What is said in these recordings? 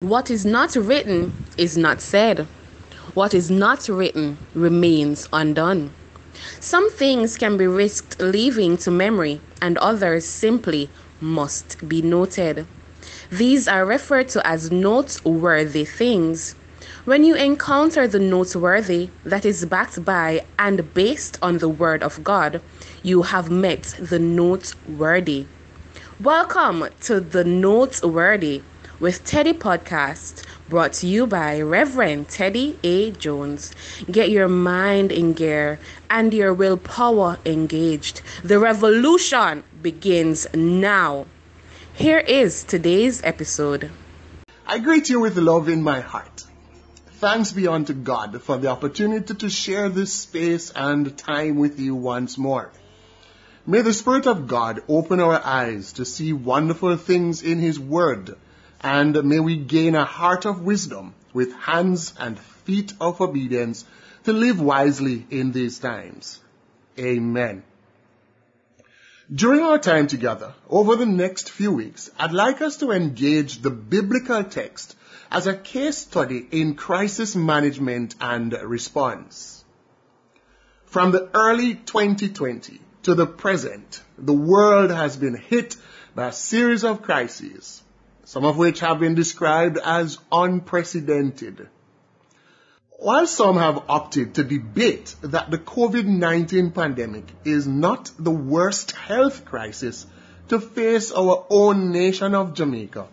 What is not written is not said. What is not written remains undone. Some things can be risked leaving to memory, and others simply must be noted. These are referred to as noteworthy things. When you encounter the noteworthy that is backed by and based on the Word of God, you have met the noteworthy. Welcome to the Noteworthy with Teddy Podcast, brought to you by Reverend Teddy A. Jones. Get your mind in gear and your willpower engaged. The revolution begins now. Here is today's episode. I greet you with love in my heart. Thanks be unto God for the opportunity to share this space and time with you once more. May the Spirit of God open our eyes to see wonderful things in His Word and may we gain a heart of wisdom with hands and feet of obedience to live wisely in these times. Amen. During our time together, over the next few weeks, I'd like us to engage the biblical text as a case study in crisis management and response. From the early 2020 to the present, the world has been hit by a series of crises some of which have been described as unprecedented. While some have opted to debate that the COVID-19 pandemic is not the worst health crisis to face our own nation of Jamaica,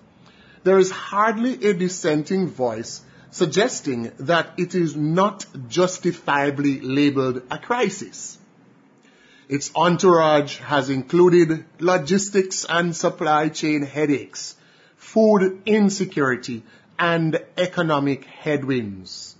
there is hardly a dissenting voice suggesting that it is not justifiably labeled a crisis. Its entourage has included logistics and supply chain headaches, food insecurity, and economic headwinds.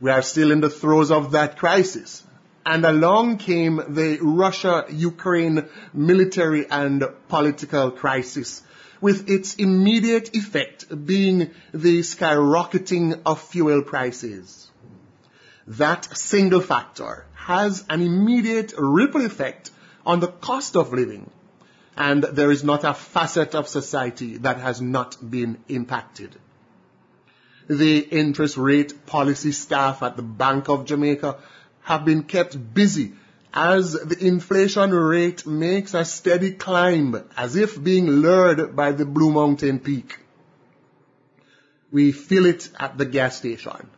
We are still in the throes of that crisis. And along came the Russia-Ukraine military and political crisis, with its immediate effect being the skyrocketing of fuel prices. That single factor has an immediate ripple effect on the cost of living and there is not a facet of society that has not been impacted. The interest rate policy staff at the Bank of Jamaica have been kept busy as the inflation rate makes a steady climb as if being lured by the Blue Mountain Peak. We feel it at the gas station,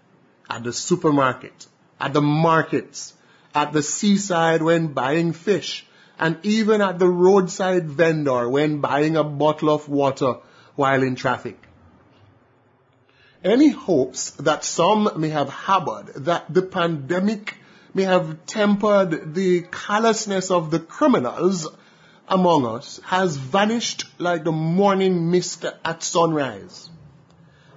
at the supermarket, at the markets, at the seaside when buying fish, and even at the roadside vendor when buying a bottle of water while in traffic. Any hopes that some may have harbored that the pandemic may have tempered the callousness of the criminals among us has vanished like the morning mist at sunrise.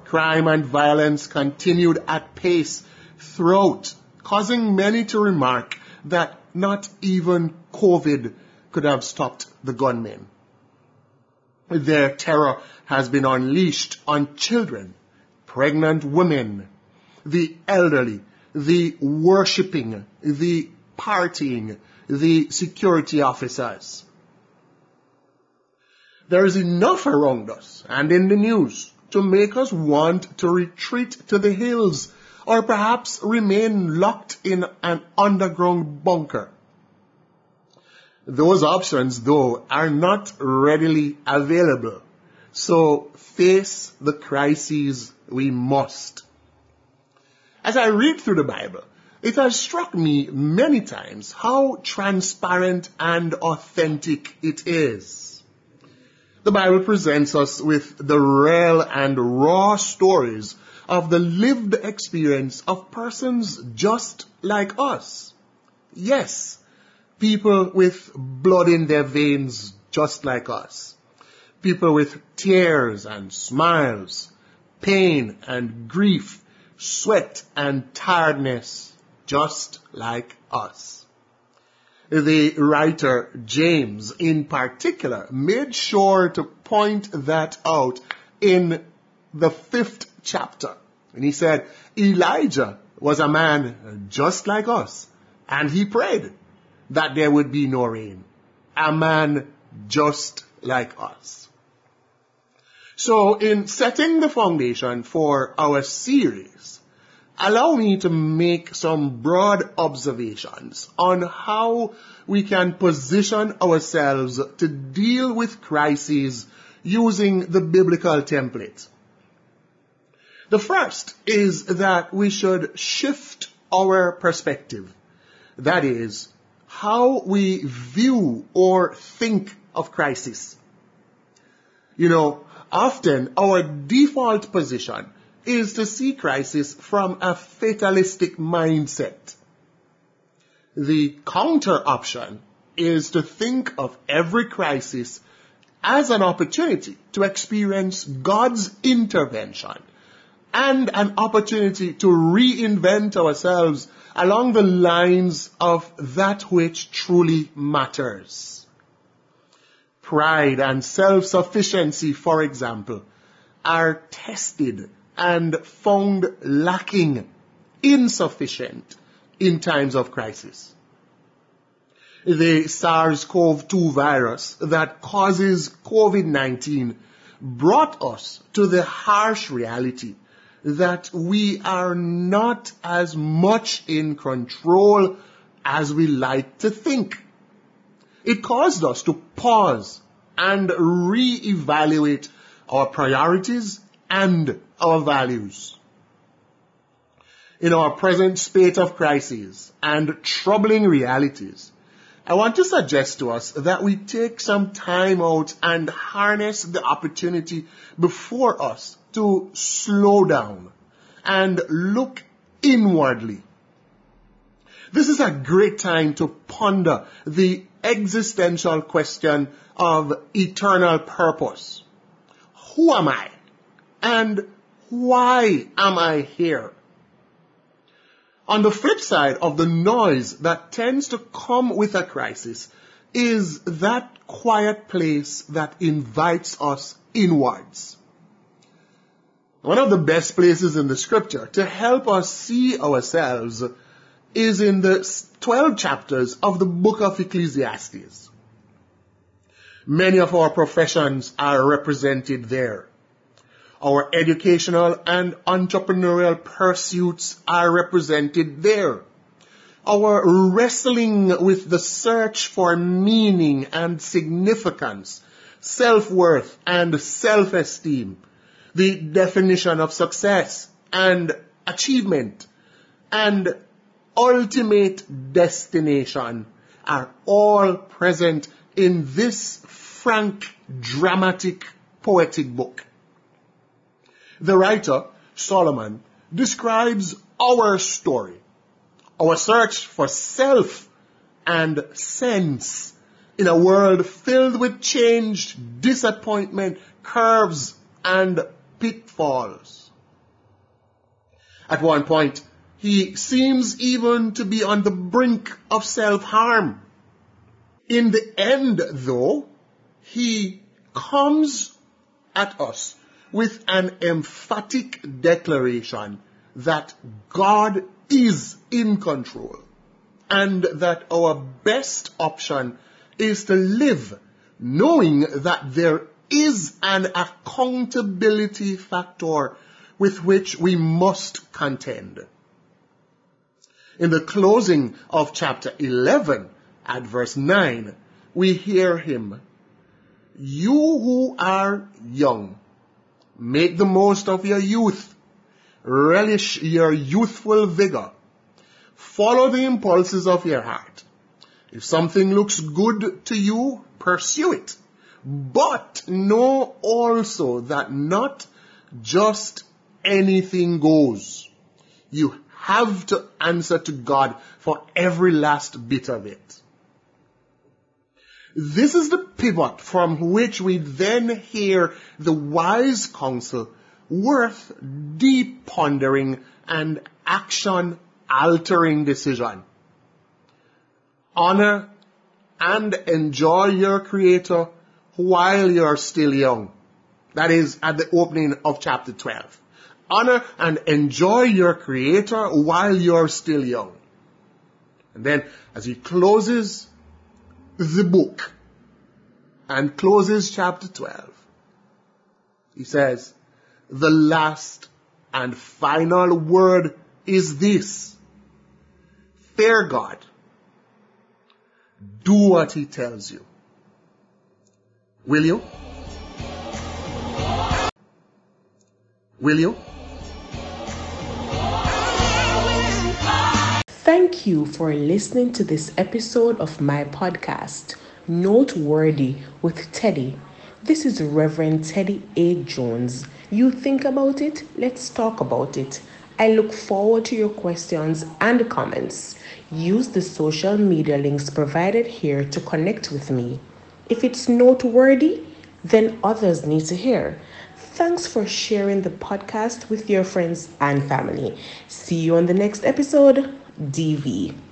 Crime and violence continued at pace throughout, causing many to remark that not even COVID could have stopped the gunmen. Their terror has been unleashed on children, pregnant women, the elderly, the worshipping, the partying, the security officers. There is enough around us and in the news to make us want to retreat to the hills or perhaps remain locked in an underground bunker. Those options, though, are not readily available. So face the crises we must. As I read through the Bible, it has struck me many times how transparent and authentic it is. The Bible presents us with the real and raw stories of the lived experience of persons just like us. Yes, people with blood in their veins just like us. People with tears and smiles, pain and grief, sweat and tiredness just like us. The writer James in particular made sure to point that out in the fifth chapter. And he said, Elijah was a man just like us. And he prayed that there would be no rain. A man just like us. So in setting the foundation for our series, allow me to make some broad observations on how we can position ourselves to deal with crises using the biblical template. The first is that we should shift our perspective. That is, how we view or think of crisis. You know, often our default position is to see crisis from a fatalistic mindset. The counter option is to think of every crisis as an opportunity to experience God's intervention and an opportunity to reinvent ourselves along the lines of that which truly matters. Pride and self-sufficiency, for example, are tested and found lacking, insufficient in times of crisis. The SARS-CoV-2 virus that causes COVID-19 brought us to the harsh reality that we are not as much in control as we like to think. It caused us to pause and re-evaluate our priorities and our values. In our present state of crises and troubling realities, I want to suggest to us that we take some time out and harness the opportunity before us to slow down and look inwardly. This is a great time to ponder the existential question of eternal purpose. Who am I? And why am I here? On the flip side of the noise that tends to come with a crisis is that quiet place that invites us inwards. One of the best places in the scripture to help us see ourselves is in the 12 chapters of the book of Ecclesiastes. Many of our professions are represented there. Our educational and entrepreneurial pursuits are represented there. Our wrestling with the search for meaning and significance, self-worth and self-esteem, the definition of success and achievement and ultimate destination are all present in this frank, dramatic, poetic book. The writer, Solomon, describes our story, our search for self and sense in a world filled with change, disappointment, curves, and pitfalls. At one point, he seems even to be on the brink of self-harm. In the end, though, he comes at us with an emphatic declaration that God is in control and that our best option is to live knowing that there is an accountability factor with which we must contend. In the closing of chapter 11 at verse 9, we hear him, You who are young, Make the most of your youth. Relish your youthful vigor. Follow the impulses of your heart. If something looks good to you, pursue it. But know also that not just anything goes. You have to answer to God for every last bit of it. This is the pivot from which we then hear the wise counsel worth deep pondering and action altering decision. Honor and enjoy your creator while you're still young. That is at the opening of chapter 12. Honor and enjoy your creator while you're still young. And then as he closes the book and closes chapter 12. He says, the last and final word is this. Fear God. Do what he tells you. Will you? Will you? Thank you for listening to this episode of my podcast, Noteworthy with Teddy. This is Reverend Teddy A. Jones. You think about it? Let's talk about it. I look forward to your questions and comments. Use the social media links provided here to connect with me. If it's noteworthy, then others need to hear. Thanks for sharing the podcast with your friends and family. See you on the next episode. DV.